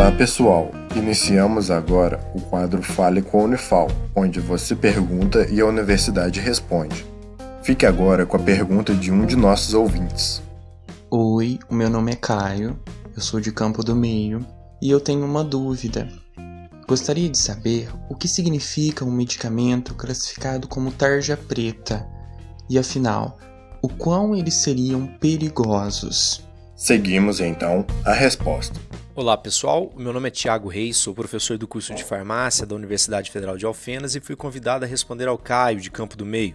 Olá pessoal, iniciamos agora o quadro Fale com a Unifal, onde você pergunta e a universidade responde. Fique agora com a pergunta de um de nossos ouvintes. Oi, o meu nome é Caio, eu sou de Campo do Meio e eu tenho uma dúvida. Gostaria de saber o que significa um medicamento classificado como tarja preta e, afinal, o quão eles seriam perigosos. Seguimos então a resposta. Olá pessoal, meu nome é Tiago Reis, sou professor do curso de farmácia da Universidade Federal de Alfenas e fui convidado a responder ao Caio de Campo do Meio.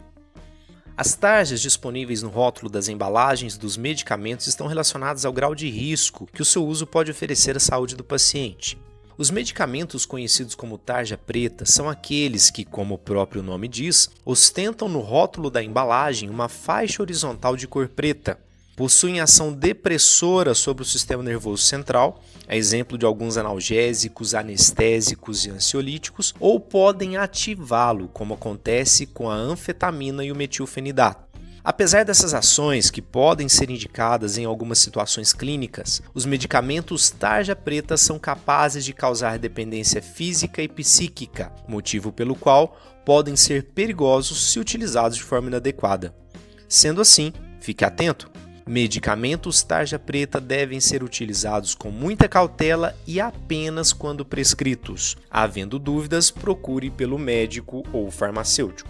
As tarjas disponíveis no rótulo das embalagens dos medicamentos estão relacionadas ao grau de risco que o seu uso pode oferecer à saúde do paciente. Os medicamentos conhecidos como tarja preta são aqueles que, como o próprio nome diz, ostentam no rótulo da embalagem uma faixa horizontal de cor preta, possuem ação depressora sobre o sistema nervoso central, a exemplo de alguns analgésicos, anestésicos e ansiolíticos, ou podem ativá-lo, como acontece com a anfetamina e o metilfenidato. Apesar dessas ações, que podem ser indicadas em algumas situações clínicas, os medicamentos tarja preta são capazes de causar dependência física e psíquica, motivo pelo qual podem ser perigosos se utilizados de forma inadequada. Sendo assim, fique atento! Medicamentos tarja preta devem ser utilizados com muita cautela e apenas quando prescritos. Havendo dúvidas, procure pelo médico ou farmacêutico.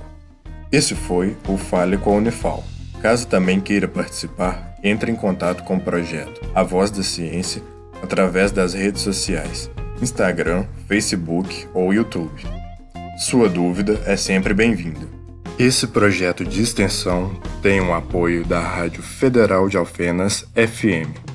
Esse foi o Fale com a Unifal. Caso também queira participar, entre em contato com o projeto A Voz da Ciência através das redes sociais, Instagram, Facebook ou YouTube. Sua dúvida é sempre bem-vinda. Esse projeto de extensão tem o apoio da Rádio Federal de Alfenas FM